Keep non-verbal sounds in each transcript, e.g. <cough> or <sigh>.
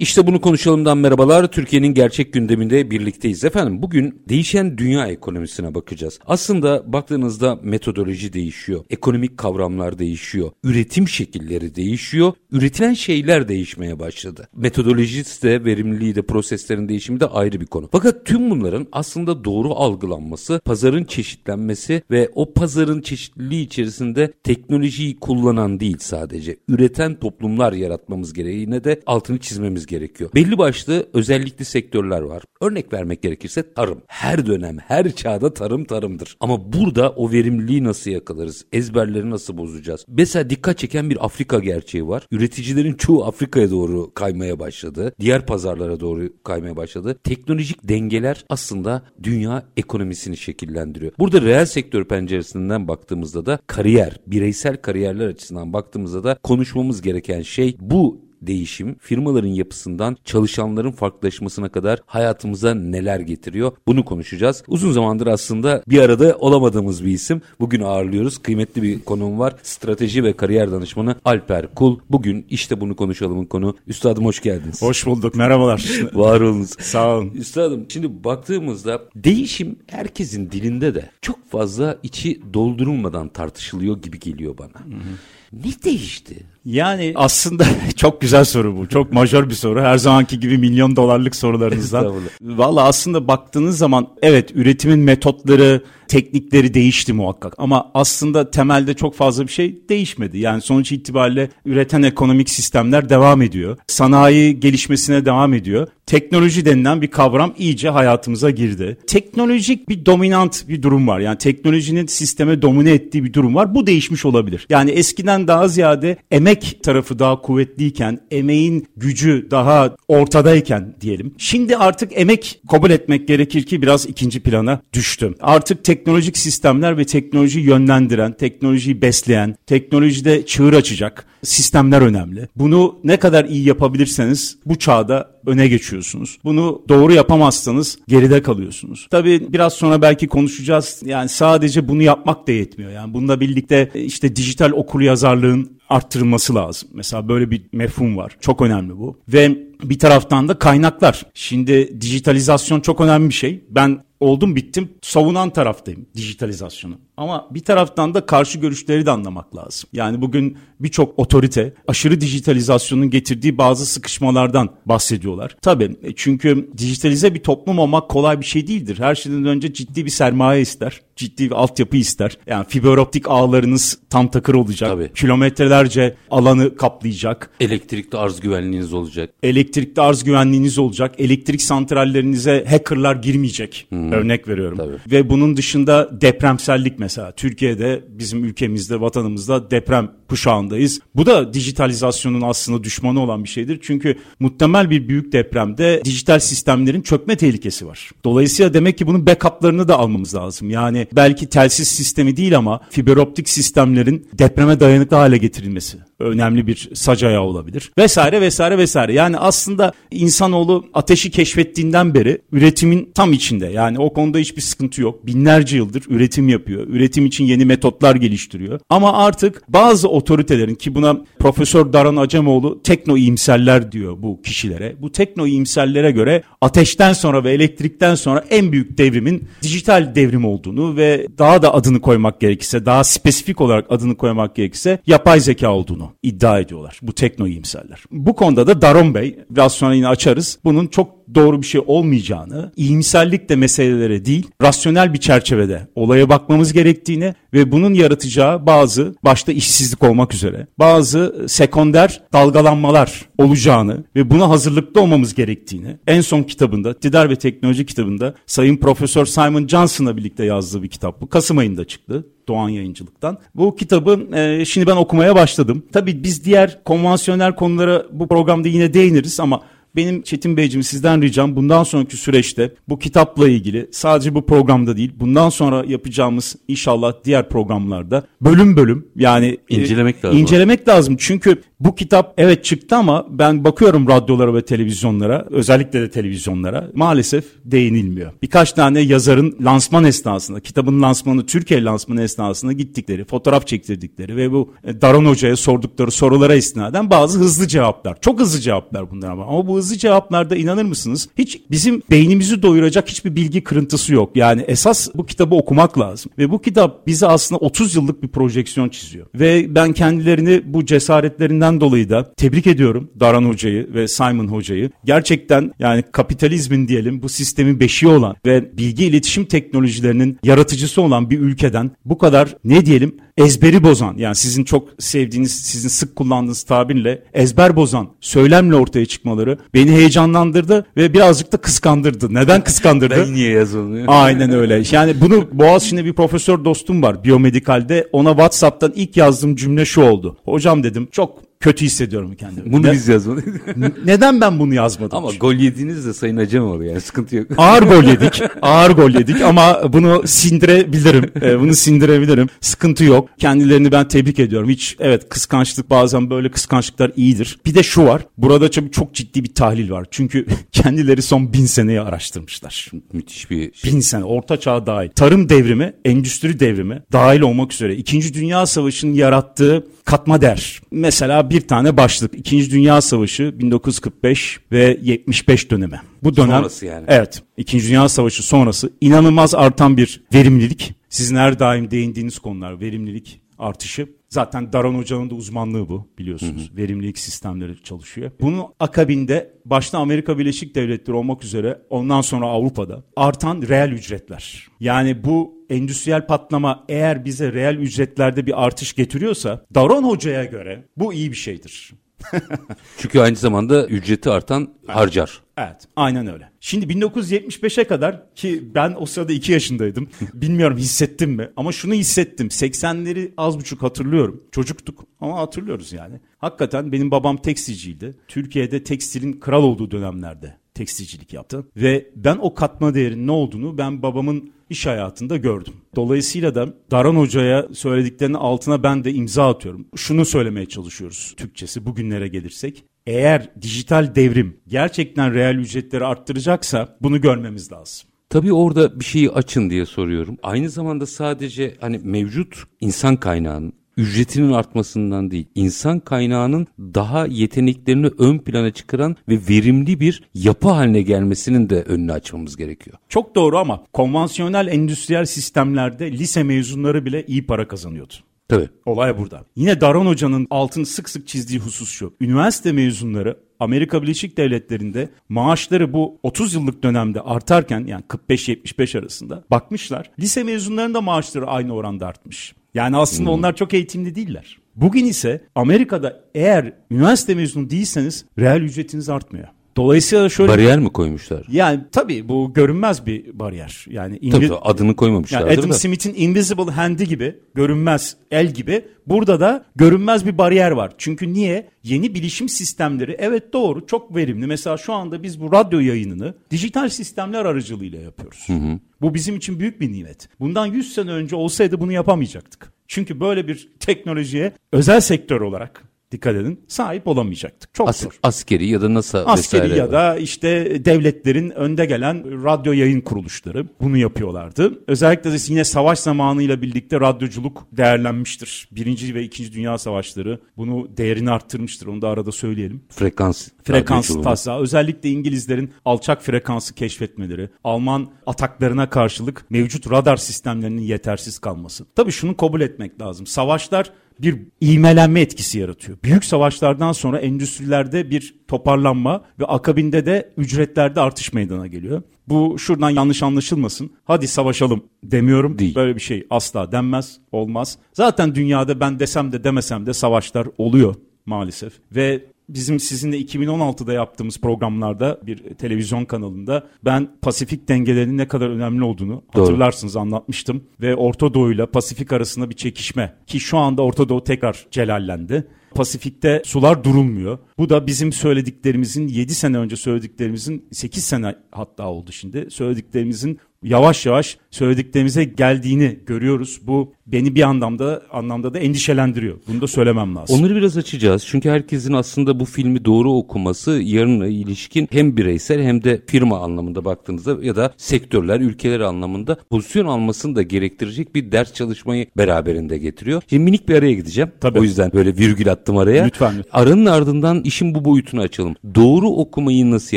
İşte bunu konuşalımdan merhabalar. Türkiye'nin gerçek gündeminde birlikteyiz. Efendim bugün değişen dünya ekonomisine bakacağız. Aslında baktığınızda metodoloji değişiyor. Ekonomik kavramlar değişiyor. Üretim şekilleri değişiyor. Üretilen şeyler değişmeye başladı. Metodolojisi de verimliliği de proseslerin değişimi de ayrı bir konu. Fakat tüm bunların aslında doğru algılanması, pazarın çeşitlenmesi ve o pazarın çeşitliliği içerisinde teknolojiyi kullanan değil sadece. Üreten toplumlar yaratmamız gereğine de altını çizmemiz gerekiyor. Belli başlı özellikli sektörler var. Örnek vermek gerekirse tarım. Her dönem, her çağda tarım tarımdır. Ama burada o verimliliği nasıl yakalarız? Ezberleri nasıl bozacağız? Mesela dikkat çeken bir Afrika gerçeği var. Üreticilerin çoğu Afrika'ya doğru kaymaya başladı. Diğer pazarlara doğru kaymaya başladı. Teknolojik dengeler aslında dünya ekonomisini şekillendiriyor. Burada reel sektör penceresinden baktığımızda da kariyer, bireysel kariyerler açısından baktığımızda da konuşmamız gereken şey bu değişim firmaların yapısından çalışanların farklılaşmasına kadar hayatımıza neler getiriyor bunu konuşacağız. Uzun zamandır aslında bir arada olamadığımız bir isim. Bugün ağırlıyoruz. Kıymetli bir konuğum var. Strateji ve kariyer danışmanı Alper Kul. Bugün işte bunu konuşalımın konu. Üstadım hoş geldiniz. Hoş bulduk. Merhabalar. <laughs> Var olunuz. Sağ olun. Üstadım şimdi baktığımızda değişim herkesin dilinde de çok fazla içi doldurulmadan tartışılıyor gibi geliyor bana. Hı hı. Ne değişti? Yani aslında <laughs> çok güzel soru bu. Çok majör bir soru. Her zamanki gibi milyon dolarlık sorularınızdan. <laughs> Valla aslında baktığınız zaman evet üretimin metotları, teknikleri değişti muhakkak. Ama aslında temelde çok fazla bir şey değişmedi. Yani sonuç itibariyle üreten ekonomik sistemler devam ediyor. Sanayi gelişmesine devam ediyor. Teknoloji denilen bir kavram iyice hayatımıza girdi. Teknolojik bir dominant bir durum var. Yani teknolojinin sisteme domine ettiği bir durum var. Bu değişmiş olabilir. Yani eskiden daha ziyade emek tarafı daha kuvvetliyken, emeğin gücü daha ortadayken diyelim. Şimdi artık emek kabul etmek gerekir ki biraz ikinci plana düştü. Artık teknolojik sistemler ve teknoloji yönlendiren, teknolojiyi besleyen, teknolojide çığır açacak sistemler önemli. Bunu ne kadar iyi yapabilirseniz bu çağda öne geçiyorsunuz. Bunu doğru yapamazsanız geride kalıyorsunuz. Tabii biraz sonra belki konuşacağız. Yani sadece bunu yapmak da yetmiyor. Yani bununla birlikte işte dijital okur yazarlığın arttırılması lazım. Mesela böyle bir mefhum var. Çok önemli bu. Ve bir taraftan da kaynaklar. Şimdi dijitalizasyon çok önemli bir şey. Ben oldum bittim savunan taraftayım dijitalizasyonu. Ama bir taraftan da karşı görüşleri de anlamak lazım. Yani bugün birçok otorite aşırı dijitalizasyonun getirdiği bazı sıkışmalardan bahsediyorlar. Tabii e, çünkü dijitalize bir toplum olmak kolay bir şey değildir. Her şeyden önce ciddi bir sermaye ister. Ciddi bir altyapı ister. Yani fiber optik ağlarınız tam takır olacak. Tabii. Kilometrelerce alanı kaplayacak. Elektrikli arz güvenliğiniz olacak. Elektrikli arz güvenliğiniz olacak. Elektrik santrallerinize hackerlar girmeyecek. Hmm. Örnek veriyorum. Tabii. Ve bunun dışında depremsellik mesela mesela Türkiye'de bizim ülkemizde vatanımızda deprem kuşağındayız. Bu da dijitalizasyonun aslında düşmanı olan bir şeydir. Çünkü muhtemel bir büyük depremde dijital sistemlerin çökme tehlikesi var. Dolayısıyla demek ki bunun backup'larını da almamız lazım. Yani belki telsiz sistemi değil ama fiber optik sistemlerin depreme dayanıklı hale getirilmesi önemli bir sac ayağı olabilir. Vesaire vesaire vesaire. Yani aslında insanoğlu ateşi keşfettiğinden beri üretimin tam içinde. Yani o konuda hiçbir sıkıntı yok. Binlerce yıldır üretim yapıyor. Üretim için yeni metotlar geliştiriyor. Ama artık bazı otoritelerin ki buna Profesör Daran Acemoğlu tekno iyimserler diyor bu kişilere. Bu tekno iyimserlere göre ateşten sonra ve elektrikten sonra en büyük devrimin dijital devrim olduğunu ve daha da adını koymak gerekirse, daha spesifik olarak adını koymak gerekirse yapay zeka olduğunu iddia ediyorlar. Bu tekno iyimserler. Bu konuda da Daron Bey biraz sonra yine açarız. Bunun çok doğru bir şey olmayacağını, iyimserlik de meselelere değil, rasyonel bir çerçevede olaya bakmamız gerektiğini ve bunun yaratacağı bazı, başta işsizlik olmak üzere, bazı sekonder dalgalanmalar olacağını ve buna hazırlıklı olmamız gerektiğini en son kitabında, İktidar ve Teknoloji kitabında Sayın Profesör Simon Johnson'la birlikte yazdığı bir kitap bu. Kasım ayında çıktı. Doğan Yayıncılık'tan. Bu kitabı e, şimdi ben okumaya başladım. Tabii biz diğer konvansiyonel konulara bu programda yine değiniriz ama Benim Çetin Beyciğim sizden ricam bundan sonraki süreçte bu kitapla ilgili sadece bu programda değil bundan sonra yapacağımız inşallah diğer programlarda bölüm bölüm yani incelemek e, lazım. İncelemek lazım. Çünkü bu kitap evet çıktı ama ben bakıyorum radyolara ve televizyonlara özellikle de televizyonlara maalesef değinilmiyor. Birkaç tane yazarın lansman esnasında kitabın lansmanı Türkiye lansmanı esnasında gittikleri fotoğraf çektirdikleri ve bu e, Daron Hoca'ya sordukları sorulara istinaden bazı hızlı cevaplar. Çok hızlı cevaplar bunlar ama. Ama bu hızlı cevaplarda inanır mısınız? Hiç bizim beynimizi doyuracak hiçbir bilgi kırıntısı yok. Yani esas bu kitabı okumak lazım. Ve bu kitap bize aslında 30 yıllık bir projeksiyon çiziyor. Ve ben kendilerini bu cesaretlerinden dolayı da tebrik ediyorum Daran Hoca'yı ve Simon Hoca'yı. Gerçekten yani kapitalizmin diyelim bu sistemin beşiği olan ve bilgi iletişim teknolojilerinin yaratıcısı olan bir ülkeden bu kadar ne diyelim ezberi bozan yani sizin çok sevdiğiniz sizin sık kullandığınız tabirle ezber bozan söylemle ortaya çıkmaları beni heyecanlandırdı ve birazcık da kıskandırdı. Neden kıskandırdı? ben niye yazılmıyor? Aynen öyle. Yani bunu Boğaziçi'nde bir profesör dostum var biyomedikalde ona WhatsApp'tan ilk yazdığım cümle şu oldu. Hocam dedim çok kötü hissediyorum kendimi. Bunu ne, biz yazmadık. <laughs> neden ben bunu yazmadım? Ama gol yediniz de Sayın Acemoğlu yani sıkıntı yok. Ağır gol <laughs> yedik. Ağır gol yedik ama bunu sindirebilirim. Ee, bunu sindirebilirim. Sıkıntı yok. Kendilerini ben tebrik ediyorum. Hiç evet kıskançlık bazen böyle kıskançlıklar iyidir. Bir de şu var. Burada çok, çok ciddi bir tahlil var. Çünkü <laughs> kendileri son bin seneyi araştırmışlar. Müthiş bir şey. Bin sene. Orta çağ dahil. Tarım devrimi, endüstri devrimi dahil olmak üzere. İkinci Dünya Savaşı'nın yarattığı katma değer. Mesela bir tane başlık. İkinci Dünya Savaşı 1945 ve 75 dönemi. Bu dönem sonrası yani. Evet. İkinci Dünya Savaşı sonrası inanılmaz artan bir verimlilik. Sizin her daim değindiğiniz konular verimlilik artışı. Zaten Daron Hoca'nın da uzmanlığı bu biliyorsunuz. Hı hı. Verimlilik sistemleri çalışıyor. Bunun akabinde başta Amerika Birleşik Devletleri olmak üzere ondan sonra Avrupa'da artan reel ücretler. Yani bu endüstriyel patlama eğer bize reel ücretlerde bir artış getiriyorsa Daron Hoca'ya göre bu iyi bir şeydir. <laughs> Çünkü aynı zamanda ücreti artan evet. harcar. Evet aynen öyle. Şimdi 1975'e kadar ki ben o sırada 2 yaşındaydım. Bilmiyorum hissettim mi ama şunu hissettim. 80'leri az buçuk hatırlıyorum. Çocuktuk ama hatırlıyoruz yani. Hakikaten benim babam tekstilciydi. Türkiye'de tekstilin kral olduğu dönemlerde tekstilcilik yaptı. Ve ben o katma değerin ne olduğunu ben babamın iş hayatında gördüm. Dolayısıyla da Daran Hoca'ya söylediklerinin altına ben de imza atıyorum. Şunu söylemeye çalışıyoruz Türkçesi bugünlere gelirsek. Eğer dijital devrim gerçekten reel ücretleri arttıracaksa bunu görmemiz lazım. Tabii orada bir şeyi açın diye soruyorum. Aynı zamanda sadece hani mevcut insan kaynağının ücretinin artmasından değil, insan kaynağının daha yeteneklerini ön plana çıkaran ve verimli bir yapı haline gelmesinin de önünü açmamız gerekiyor. Çok doğru ama konvansiyonel endüstriyel sistemlerde lise mezunları bile iyi para kazanıyordu. Tabii. Olay burada. Yine Daron Hoca'nın altını sık sık çizdiği husus şu. Üniversite mezunları Amerika Birleşik Devletleri'nde maaşları bu 30 yıllık dönemde artarken yani 45-75 arasında bakmışlar. Lise mezunlarının maaşları aynı oranda artmış. Yani aslında hmm. onlar çok eğitimli değiller. Bugün ise Amerika'da eğer üniversite mezunu değilseniz reel ücretiniz artmıyor. Dolayısıyla şöyle bariyer mi koymuşlar? Yani tabii bu görünmez bir bariyer. Yani İngiliz... tabii, tabii adını koymamışlar. Yani Adam Smith'in Invisible Hand'i gibi görünmez el gibi burada da görünmez bir bariyer var. Çünkü niye? Yeni bilişim sistemleri evet doğru çok verimli. Mesela şu anda biz bu radyo yayınını dijital sistemler aracılığıyla yapıyoruz. Hı hı. Bu bizim için büyük bir nimet. Bundan 100 sene önce olsaydı bunu yapamayacaktık. Çünkü böyle bir teknolojiye özel sektör olarak dikkat edin sahip olamayacaktık. Çok As- zor. Askeri ya da nasıl Askeri vesaire. ya da işte devletlerin önde gelen radyo yayın kuruluşları bunu yapıyorlardı. Özellikle de yine savaş zamanıyla birlikte radyoculuk değerlenmiştir. Birinci ve ikinci dünya savaşları bunu değerini arttırmıştır. Onu da arada söyleyelim. Frekans. Frekans tasa. Özellikle İngilizlerin alçak frekansı keşfetmeleri, Alman ataklarına karşılık mevcut radar sistemlerinin yetersiz kalması. Tabii şunu kabul etmek lazım. Savaşlar bir iğmelenme etkisi yaratıyor. Büyük savaşlardan sonra endüstrilerde bir toparlanma ve akabinde de ücretlerde artış meydana geliyor. Bu şuradan yanlış anlaşılmasın. Hadi savaşalım demiyorum. Değil. Böyle bir şey asla denmez, olmaz. Zaten dünyada ben desem de demesem de savaşlar oluyor maalesef. Ve Bizim sizinle 2016'da yaptığımız programlarda bir televizyon kanalında ben Pasifik dengelerinin ne kadar önemli olduğunu Doğru. hatırlarsınız anlatmıştım. Ve Orta Doğu ile Pasifik arasında bir çekişme ki şu anda Orta Doğu tekrar celallendi. Pasifik'te sular durulmuyor. Bu da bizim söylediklerimizin 7 sene önce söylediklerimizin 8 sene hatta oldu şimdi. Söylediklerimizin yavaş yavaş söylediklerimize geldiğini görüyoruz. Bu beni bir anlamda anlamda da endişelendiriyor. Bunu da söylemem lazım. Onları biraz açacağız. Çünkü herkesin aslında bu filmi doğru okuması yarına ilişkin hem bireysel hem de firma anlamında baktığınızda ya da sektörler, ülkeler anlamında pozisyon almasını da gerektirecek bir ders çalışmayı beraberinde getiriyor. Şimdi minik bir araya gideceğim. Tabii. O yüzden böyle virgül attım araya. Lütfen, lütfen. Aranın ardından işin bu boyutunu açalım. Doğru okumayı nasıl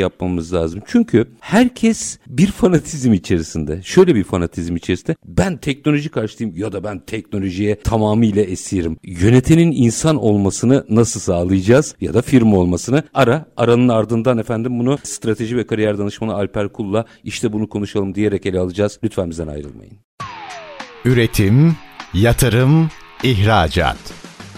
yapmamız lazım? Çünkü herkes bir fanatizm içerisinde, şöyle bir fanatizm içerisinde ben teknoloji karşıtıyım ya da ben teknolojiye tamamıyla esirim. Yönetenin insan olmasını nasıl sağlayacağız ya da firma olmasını ara. Aranın ardından efendim bunu strateji ve kariyer danışmanı Alper Kul'la işte bunu konuşalım diyerek ele alacağız. Lütfen bizden ayrılmayın. Üretim, yatırım, ihracat.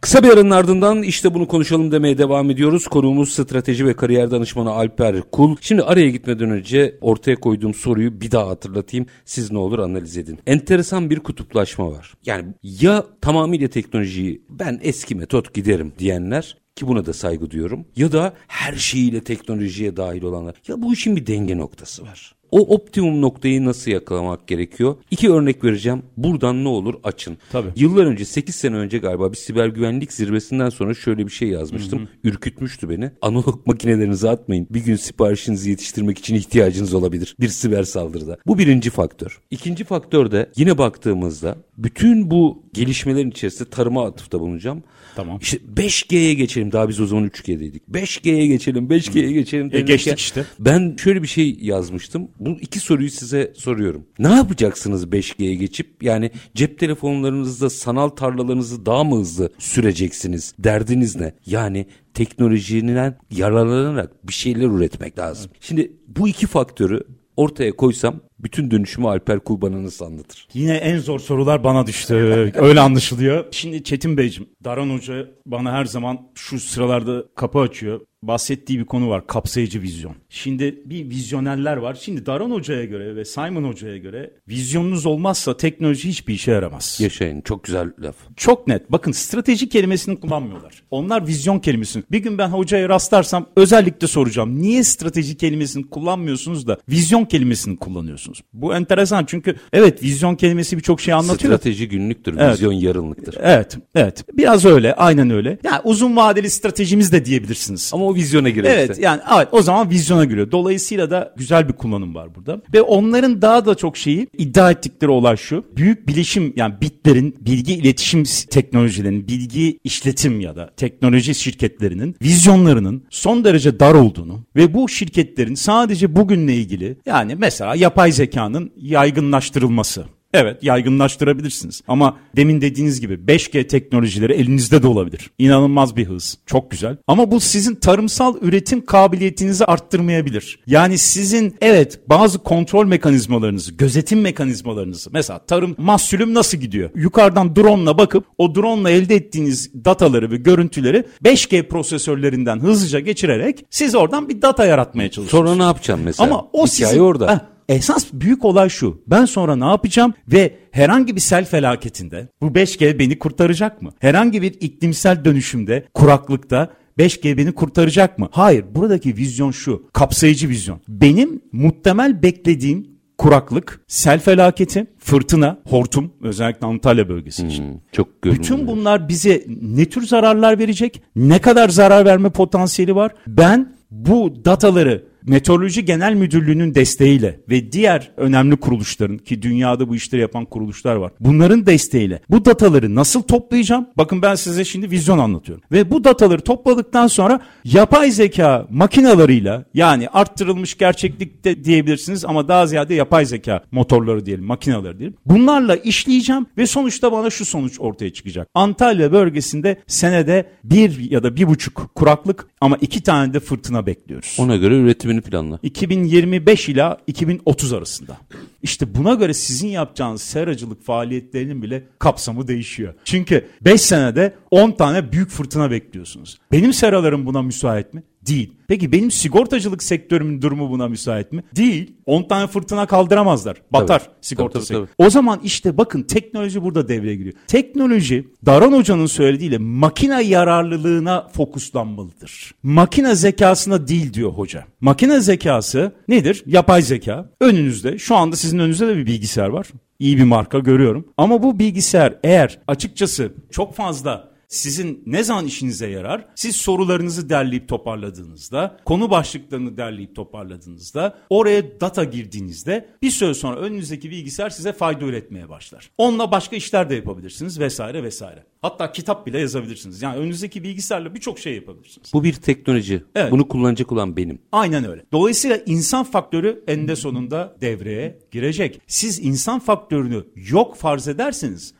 Kısa bir aranın ardından işte bunu konuşalım demeye devam ediyoruz. Konuğumuz strateji ve kariyer danışmanı Alper Kul. Şimdi araya gitmeden önce ortaya koyduğum soruyu bir daha hatırlatayım. Siz ne olur analiz edin. Enteresan bir kutuplaşma var. Yani ya tamamıyla teknolojiyi ben eski metot giderim diyenler ki buna da saygı duyuyorum. Ya da her şeyiyle teknolojiye dahil olanlar. Ya bu işin bir denge noktası var. O optimum noktayı nasıl yakalamak gerekiyor? İki örnek vereceğim. Buradan ne olur açın. Tabii. Yıllar önce 8 sene önce galiba bir siber güvenlik zirvesinden sonra şöyle bir şey yazmıştım. Ürkütmüştü beni. Analog makinelerinizi atmayın. Bir gün siparişinizi yetiştirmek için ihtiyacınız olabilir. Bir siber saldırıda. Bu birinci faktör. İkinci faktör de yine baktığımızda bütün bu gelişmelerin içerisinde tarıma atıfta bulunacağım. Tamam. İşte 5G'ye geçelim. Daha biz o zaman 3G'deydik. 5G'ye geçelim, 5G'ye geçelim. E, geçtik işte. Ben şöyle bir şey yazmıştım. Bu iki soruyu size soruyorum. Ne yapacaksınız 5G'ye geçip? Yani cep telefonlarınızda sanal tarlalarınızı daha mı hızlı süreceksiniz? Derdiniz ne? Yani teknolojiden yararlanarak bir şeyler üretmek lazım. Şimdi bu iki faktörü ortaya koysam bütün dönüşümü Alper Kul bana nasıl anlatır? Yine en zor sorular bana düştü. <laughs> Öyle anlaşılıyor. Şimdi Çetin Beyciğim, Daran Hoca bana her zaman şu sıralarda kapı açıyor. Bahsettiği bir konu var. Kapsayıcı vizyon. Şimdi bir vizyonerler var. Şimdi Daran Hoca'ya göre ve Simon Hoca'ya göre vizyonunuz olmazsa teknoloji hiçbir işe yaramaz. Yaşayın. Çok güzel laf. Çok net. Bakın strateji kelimesini kullanmıyorlar. Onlar vizyon kelimesini. Bir gün ben hocaya rastlarsam özellikle soracağım. Niye strateji kelimesini kullanmıyorsunuz da vizyon kelimesini kullanıyorsunuz? Bu enteresan çünkü evet vizyon kelimesi birçok şey anlatıyor. Strateji günlüktür, Evet. vizyon yarınlıktır. Evet, evet. Biraz öyle, aynen öyle. Yani uzun vadeli stratejimiz de diyebilirsiniz. Ama o vizyona girer Evet işte. yani evet o zaman vizyona giriyor. Dolayısıyla da güzel bir kullanım var burada. Ve onların daha da çok şeyi iddia ettikleri olay şu. Büyük bilişim yani bitlerin bilgi iletişim teknolojilerinin bilgi işletim ya da teknoloji şirketlerinin vizyonlarının son derece dar olduğunu ve bu şirketlerin sadece bugünle ilgili yani mesela yapay zekanın yaygınlaştırılması Evet yaygınlaştırabilirsiniz. Ama demin dediğiniz gibi 5G teknolojileri elinizde de olabilir. İnanılmaz bir hız. Çok güzel. Ama bu sizin tarımsal üretim kabiliyetinizi arttırmayabilir. Yani sizin evet bazı kontrol mekanizmalarınızı, gözetim mekanizmalarınızı mesela tarım mahsulüm nasıl gidiyor? Yukarıdan drone'la bakıp o drone'la elde ettiğiniz dataları ve görüntüleri 5G prosesörlerinden hızlıca geçirerek siz oradan bir data yaratmaya çalışıyorsunuz. Sonra ne yapacağım mesela? Ama o Hikaye sizin, orada. Heh, esas büyük olay şu. Ben sonra ne yapacağım ve herhangi bir sel felaketinde bu 5G beni kurtaracak mı? Herhangi bir iklimsel dönüşümde, kuraklıkta 5G beni kurtaracak mı? Hayır, buradaki vizyon şu. Kapsayıcı vizyon. Benim muhtemel beklediğim kuraklık, sel felaketi, fırtına, hortum özellikle Antalya bölgesi için. Hmm, çok görünüyor. Bütün bunlar bize ne tür zararlar verecek? Ne kadar zarar verme potansiyeli var? Ben bu dataları Meteoroloji Genel Müdürlüğü'nün desteğiyle ve diğer önemli kuruluşların ki dünyada bu işleri yapan kuruluşlar var. Bunların desteğiyle bu dataları nasıl toplayacağım? Bakın ben size şimdi vizyon anlatıyorum. Ve bu dataları topladıktan sonra yapay zeka makinalarıyla yani arttırılmış gerçeklikte diyebilirsiniz ama daha ziyade yapay zeka motorları diyelim, makineleri diyelim. Bunlarla işleyeceğim ve sonuçta bana şu sonuç ortaya çıkacak. Antalya bölgesinde senede bir ya da bir buçuk kuraklık ama iki tane de fırtına bekliyoruz. Ona göre üretimini planla. 2025 ila 2030 arasında. İşte buna göre sizin yapacağınız seracılık faaliyetlerinin bile kapsamı değişiyor. Çünkü 5 senede 10 tane büyük fırtına bekliyorsunuz. Benim seralarım buna müsait mi? Değil. Peki benim sigortacılık sektörümün durumu buna müsait mi? Değil. 10 tane fırtına kaldıramazlar. Batar Tabii. sigorta Tabii, tabii, sektörü. O zaman işte bakın teknoloji burada devreye giriyor. Teknoloji Daran Hoca'nın söylediğiyle makine yararlılığına fokuslanmalıdır. Makine zekasına değil diyor hoca. Makine zekası nedir? Yapay zeka. Önünüzde şu anda sizin önünüzde de bir bilgisayar var. İyi bir marka görüyorum. Ama bu bilgisayar eğer açıkçası çok fazla sizin ne zaman işinize yarar? Siz sorularınızı derleyip toparladığınızda, konu başlıklarını derleyip toparladığınızda, oraya data girdiğinizde bir süre sonra önünüzdeki bilgisayar size fayda üretmeye başlar. Onunla başka işler de yapabilirsiniz vesaire vesaire. Hatta kitap bile yazabilirsiniz. Yani önünüzdeki bilgisayarla birçok şey yapabilirsiniz. Bu bir teknoloji. Evet. Bunu kullanacak olan benim. Aynen öyle. Dolayısıyla insan faktörü eninde sonunda devreye girecek. Siz insan faktörünü yok farz ederseniz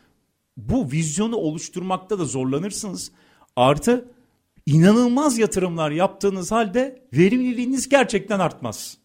bu vizyonu oluşturmakta da zorlanırsınız. Artı inanılmaz yatırımlar yaptığınız halde verimliliğiniz gerçekten artmaz.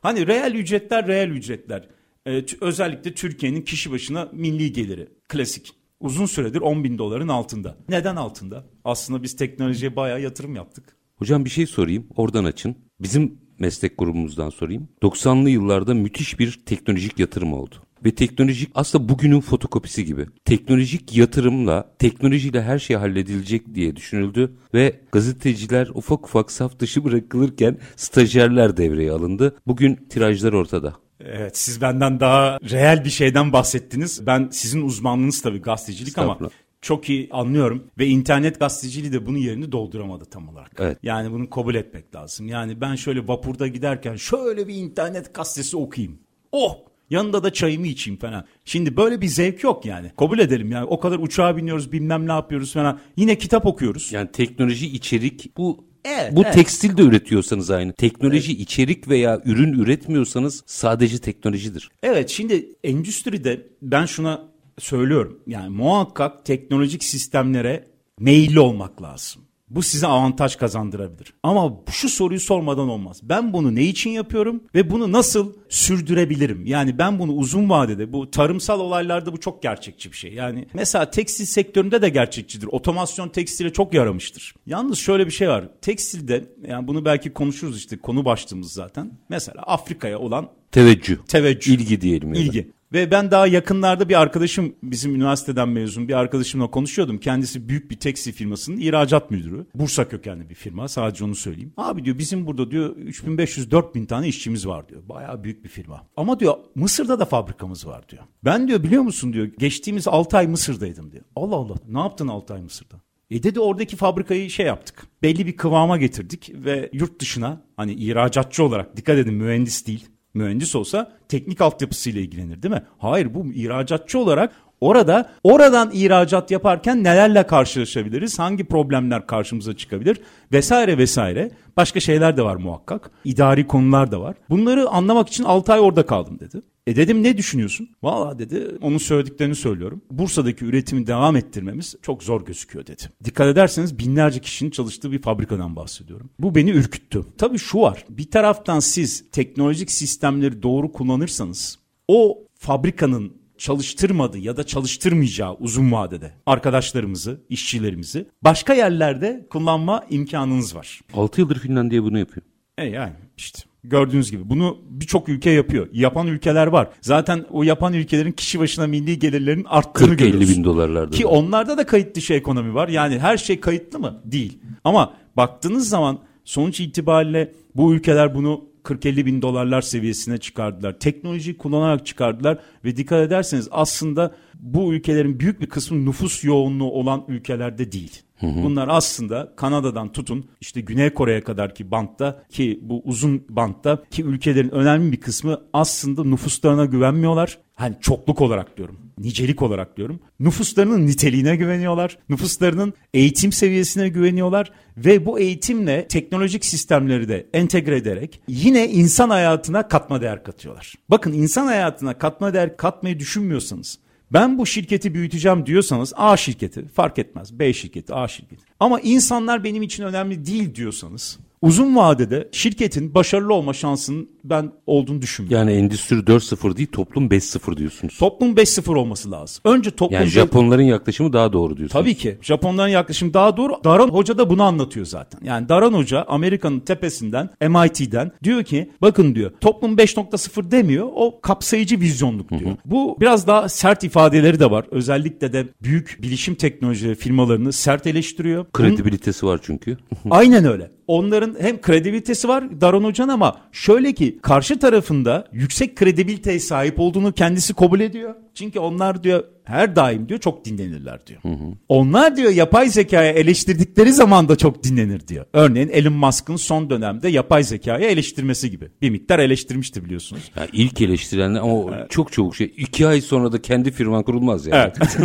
Hani reel ücretler reel ücretler. Ee, özellikle Türkiye'nin kişi başına milli geliri. Klasik. Uzun süredir 10 bin doların altında. Neden altında? Aslında biz teknolojiye bayağı yatırım yaptık. Hocam bir şey sorayım. Oradan açın. Bizim meslek grubumuzdan sorayım. 90'lı yıllarda müthiş bir teknolojik yatırım oldu. Ve teknolojik aslında bugünün fotokopisi gibi. Teknolojik yatırımla, teknolojiyle her şey halledilecek diye düşünüldü. Ve gazeteciler ufak ufak saf dışı bırakılırken stajyerler devreye alındı. Bugün tirajlar ortada. Evet siz benden daha reel bir şeyden bahsettiniz. Ben sizin uzmanlığınız tabii gazetecilik ama çok iyi anlıyorum. Ve internet gazeteciliği de bunun yerini dolduramadı tam olarak. Evet. Yani bunu kabul etmek lazım. Yani ben şöyle vapurda giderken şöyle bir internet gazetesi okuyayım. Oh! Yanında da çayımı içeyim falan. Şimdi böyle bir zevk yok yani. Kabul edelim yani. O kadar uçağa biniyoruz bilmem ne yapıyoruz falan. Yine kitap okuyoruz. Yani teknoloji içerik bu Evet, bu evet. tekstil de üretiyorsanız aynı. Teknoloji içerik veya ürün üretmiyorsanız sadece teknolojidir. Evet şimdi endüstride ben şuna söylüyorum. Yani muhakkak teknolojik sistemlere meyilli olmak lazım. Bu size avantaj kazandırabilir. Ama şu soruyu sormadan olmaz. Ben bunu ne için yapıyorum ve bunu nasıl sürdürebilirim? Yani ben bunu uzun vadede bu tarımsal olaylarda bu çok gerçekçi bir şey. Yani mesela tekstil sektöründe de gerçekçidir. Otomasyon tekstile çok yaramıştır. Yalnız şöyle bir şey var. Tekstilde yani bunu belki konuşuruz işte konu başlığımız zaten. Mesela Afrika'ya olan Teveccüh. teveccüh. İlgi diyelim. ya. İlgi. Ve ben daha yakınlarda bir arkadaşım bizim üniversiteden mezun bir arkadaşımla konuşuyordum. Kendisi büyük bir tekstil firmasının ihracat müdürü. Bursa kökenli bir firma sadece onu söyleyeyim. Abi diyor bizim burada diyor 3500-4000 tane işçimiz var diyor. Bayağı büyük bir firma. Ama diyor Mısır'da da fabrikamız var diyor. Ben diyor biliyor musun diyor geçtiğimiz 6 ay Mısır'daydım diyor. Allah Allah ne yaptın 6 ay Mısır'da? E dedi oradaki fabrikayı şey yaptık. Belli bir kıvama getirdik ve yurt dışına hani ihracatçı olarak dikkat edin mühendis değil. Mühendis olsa teknik altyapısıyla ilgilenir değil mi? Hayır bu ihracatçı olarak orada oradan ihracat yaparken nelerle karşılaşabiliriz? Hangi problemler karşımıza çıkabilir? Vesaire vesaire. Başka şeyler de var muhakkak. İdari konular da var. Bunları anlamak için 6 ay orada kaldım dedi. E dedim ne düşünüyorsun? Valla dedi onun söylediklerini söylüyorum. Bursa'daki üretimi devam ettirmemiz çok zor gözüküyor dedi. Dikkat ederseniz binlerce kişinin çalıştığı bir fabrikadan bahsediyorum. Bu beni ürküttü. Tabii şu var. Bir taraftan siz teknolojik sistemleri doğru kullanırsanız o fabrikanın çalıştırmadığı ya da çalıştırmayacağı uzun vadede arkadaşlarımızı, işçilerimizi başka yerlerde kullanma imkanınız var. 6 yıldır Finlandiya bunu yapıyor. E yani işte gördüğünüz gibi bunu birçok ülke yapıyor. Yapan ülkeler var. Zaten o yapan ülkelerin kişi başına milli gelirlerinin arttığını 40-50 görüyoruz. bin dolarlarda. Ki da. onlarda da kayıt dışı ekonomi var. Yani her şey kayıtlı mı? Değil. Ama baktığınız zaman sonuç itibariyle bu ülkeler bunu 40-50 bin dolarlar seviyesine çıkardılar. Teknolojiyi kullanarak çıkardılar ve dikkat ederseniz aslında bu ülkelerin büyük bir kısmı nüfus yoğunluğu olan ülkelerde değil. Bunlar aslında Kanada'dan tutun işte Güney Kore'ye kadar ki bantta ki bu uzun bantta ki ülkelerin önemli bir kısmı aslında nüfuslarına güvenmiyorlar. Hani çokluk olarak diyorum, nicelik olarak diyorum. Nüfuslarının niteliğine güveniyorlar, nüfuslarının eğitim seviyesine güveniyorlar ve bu eğitimle teknolojik sistemleri de entegre ederek yine insan hayatına katma değer katıyorlar. Bakın insan hayatına katma değer katmayı düşünmüyorsanız ben bu şirketi büyüteceğim diyorsanız A şirketi fark etmez. B şirketi, A şirketi. Ama insanlar benim için önemli değil diyorsanız uzun vadede şirketin başarılı olma şansının ben olduğunu düşünmüyorum. Yani endüstri 4.0 değil toplum 5.0 diyorsunuz. Toplum 5.0 olması lazım. Önce toplum... Yani Japonların yaklaşımı daha doğru diyorsunuz. Tabii ki. Japonların yaklaşımı daha doğru. Daran Hoca da bunu anlatıyor zaten. Yani Daran Hoca Amerika'nın tepesinden MIT'den diyor ki bakın diyor toplum 5.0 demiyor o kapsayıcı vizyonluk diyor. Hı hı. Bu biraz daha sert ifadeleri de var. Özellikle de büyük bilişim teknolojileri firmalarını sert eleştiriyor. Kredibilitesi var çünkü. Aynen öyle onların hem kredibilitesi var Daron Hoca'nın ama şöyle ki karşı tarafında yüksek kredibiliteye sahip olduğunu kendisi kabul ediyor. Çünkü onlar diyor her daim diyor çok dinlenirler diyor. Hı hı. Onlar diyor yapay zekaya eleştirdikleri zaman da çok dinlenir diyor. Örneğin Elon Musk'ın son dönemde yapay zekaya eleştirmesi gibi. Bir miktar eleştirmişti biliyorsunuz. Ya ilk eleştirilenler ama <laughs> evet. çok çabuk şey. İki ay sonra da kendi firman kurulmaz yani. Evet.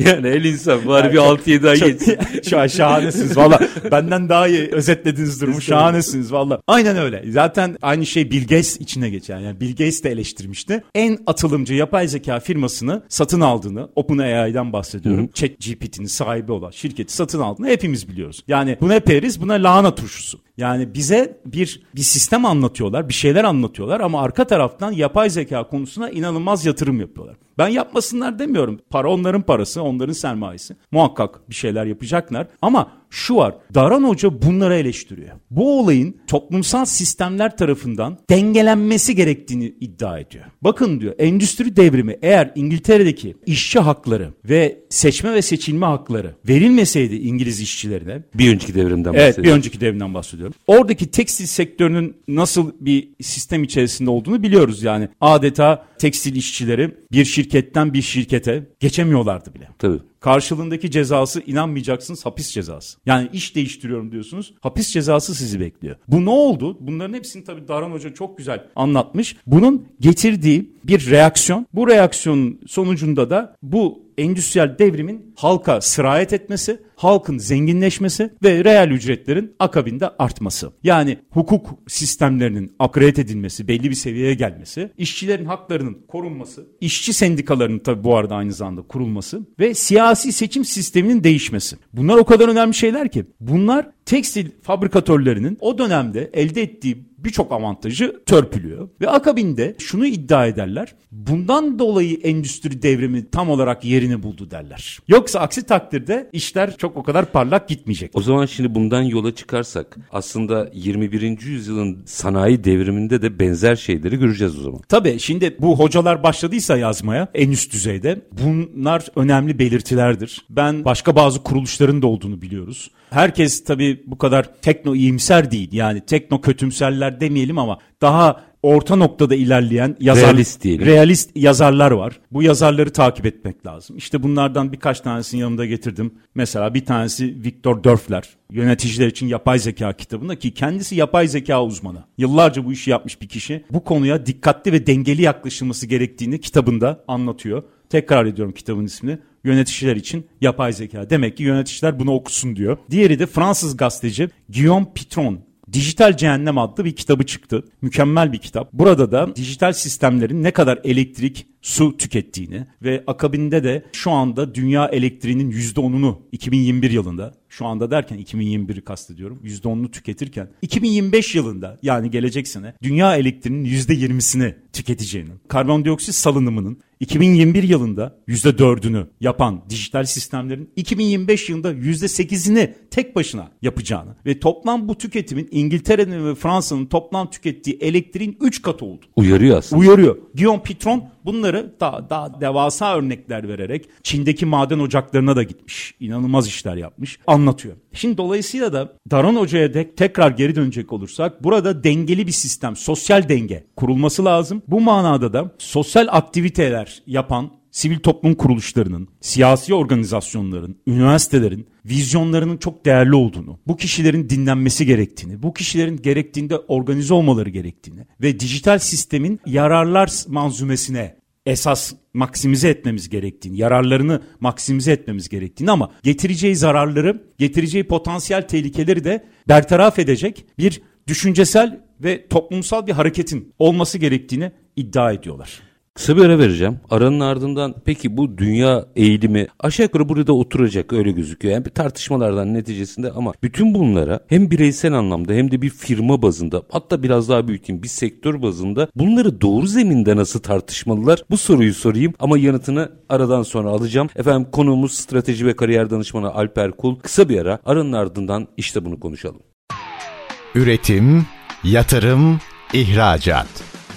<laughs> yani el insan bari yani bir 6-7 ay geçsin. <laughs> Şu an şahanesiniz valla. Benden daha iyi özetlediniz durumu. Şahanesiniz valla. Aynen öyle. Zaten aynı şey Bill Gates içine geçen. Yani Bill Gates de eleştirmişti. En atılımcı yapay zeka firmasını satın aldığını, OpenAI'den bahsediyorum. ChatGPT'nin sahibi olan şirketi satın aldığını hepimiz biliyoruz. Yani bu ne periz, buna lahana turşusu. Yani bize bir bir sistem anlatıyorlar, bir şeyler anlatıyorlar ama arka taraftan yapay zeka konusuna inanılmaz yatırım yapıyorlar. Ben yapmasınlar demiyorum. Para onların parası, onların sermayesi. Muhakkak bir şeyler yapacaklar ama şu var. Daran Hoca bunları eleştiriyor. Bu olayın toplumsal sistemler tarafından dengelenmesi gerektiğini iddia ediyor. Bakın diyor endüstri devrimi eğer İngiltere'deki işçi hakları ve seçme ve seçilme hakları verilmeseydi İngiliz işçilerine. Bir önceki devrimden bahsediyorum. Evet bir önceki devrimden bahsediyorum. Oradaki tekstil sektörünün nasıl bir sistem içerisinde olduğunu biliyoruz yani. Adeta tekstil işçileri bir şirketten bir şirkete geçemiyorlardı bile. Tabii. Karşılığındaki cezası inanmayacaksınız hapis cezası. Yani iş değiştiriyorum diyorsunuz hapis cezası sizi bekliyor. Bu ne oldu? Bunların hepsini tabii Daran Hoca çok güzel anlatmış. Bunun getirdiği bir reaksiyon. Bu reaksiyonun sonucunda da bu endüstriyel devrimin halka sirayet etmesi, halkın zenginleşmesi ve reel ücretlerin akabinde artması. Yani hukuk sistemlerinin upgrade edilmesi, belli bir seviyeye gelmesi, işçilerin haklarının korunması, işçi sendikalarının tabii bu arada aynı zamanda kurulması ve siyasi seçim sisteminin değişmesi. Bunlar o kadar önemli şeyler ki bunlar tekstil fabrikatörlerinin o dönemde elde ettiği birçok avantajı törpülüyor. Ve akabinde şunu iddia ederler. Bundan dolayı endüstri devrimi tam olarak yerini buldu derler. Yoksa aksi takdirde işler çok o kadar parlak gitmeyecek. O zaman şimdi bundan yola çıkarsak aslında 21. yüzyılın sanayi devriminde de benzer şeyleri göreceğiz o zaman. Tabii şimdi bu hocalar başladıysa yazmaya en üst düzeyde bunlar önemli belirtilerdir. Ben başka bazı kuruluşların da olduğunu biliyoruz. Herkes tabii bu kadar tekno iyimser değil. Yani tekno kötümserler demeyelim ama daha orta noktada ilerleyen yazar, realist, diyelim. realist yazarlar var. Bu yazarları takip etmek lazım. İşte bunlardan birkaç tanesini yanımda getirdim. Mesela bir tanesi Viktor Dörfler. Yöneticiler için yapay zeka kitabında ki kendisi yapay zeka uzmanı. Yıllarca bu işi yapmış bir kişi. Bu konuya dikkatli ve dengeli yaklaşılması gerektiğini kitabında anlatıyor. Tekrar ediyorum kitabın ismini. Yöneticiler için yapay zeka. Demek ki yöneticiler bunu okusun diyor. Diğeri de Fransız gazeteci Guillaume Pitron. Dijital Cehennem adlı bir kitabı çıktı. Mükemmel bir kitap. Burada da dijital sistemlerin ne kadar elektrik, su tükettiğini ve akabinde de şu anda dünya elektriğinin %10'unu 2021 yılında şu anda derken 2021'i kastediyorum %10'unu tüketirken 2025 yılında yani gelecek sene dünya elektriğinin %20'sini tüketeceğini, karbondioksit salınımının 2021 yılında %4'ünü yapan dijital sistemlerin 2025 yılında %8'ini tek başına yapacağını ve toplam bu tüketimin İngiltere'nin ve Fransa'nın toplam tükettiği elektriğin 3 katı oldu. Uyarıyor aslında. Uyarıyor. Guillaume Pitron bunları daha, daha devasa örnekler vererek Çin'deki maden ocaklarına da gitmiş. İnanılmaz işler yapmış. Anlatıyor. Şimdi dolayısıyla da Daron Hoca'ya de tekrar geri dönecek olursak burada dengeli bir sistem, sosyal denge kurulması lazım. Bu manada da sosyal aktiviteler yapan sivil toplum kuruluşlarının, siyasi organizasyonların, üniversitelerin vizyonlarının çok değerli olduğunu, bu kişilerin dinlenmesi gerektiğini, bu kişilerin gerektiğinde organize olmaları gerektiğini ve dijital sistemin yararlar manzumesine esas maksimize etmemiz gerektiğini, yararlarını maksimize etmemiz gerektiğini ama getireceği zararları, getireceği potansiyel tehlikeleri de bertaraf edecek bir düşüncesel ve toplumsal bir hareketin olması gerektiğini iddia ediyorlar. Kısa bir ara vereceğim. Aranın ardından peki bu dünya eğilimi aşağı yukarı burada oturacak öyle gözüküyor. Yani bir tartışmalardan neticesinde ama bütün bunlara hem bireysel anlamda hem de bir firma bazında hatta biraz daha büyüteyim bir sektör bazında bunları doğru zeminde nasıl tartışmalılar? Bu soruyu sorayım ama yanıtını aradan sonra alacağım. Efendim konuğumuz strateji ve kariyer danışmanı Alper Kul. Kısa bir ara aranın ardından işte bunu konuşalım. Üretim, yatırım, ihracat.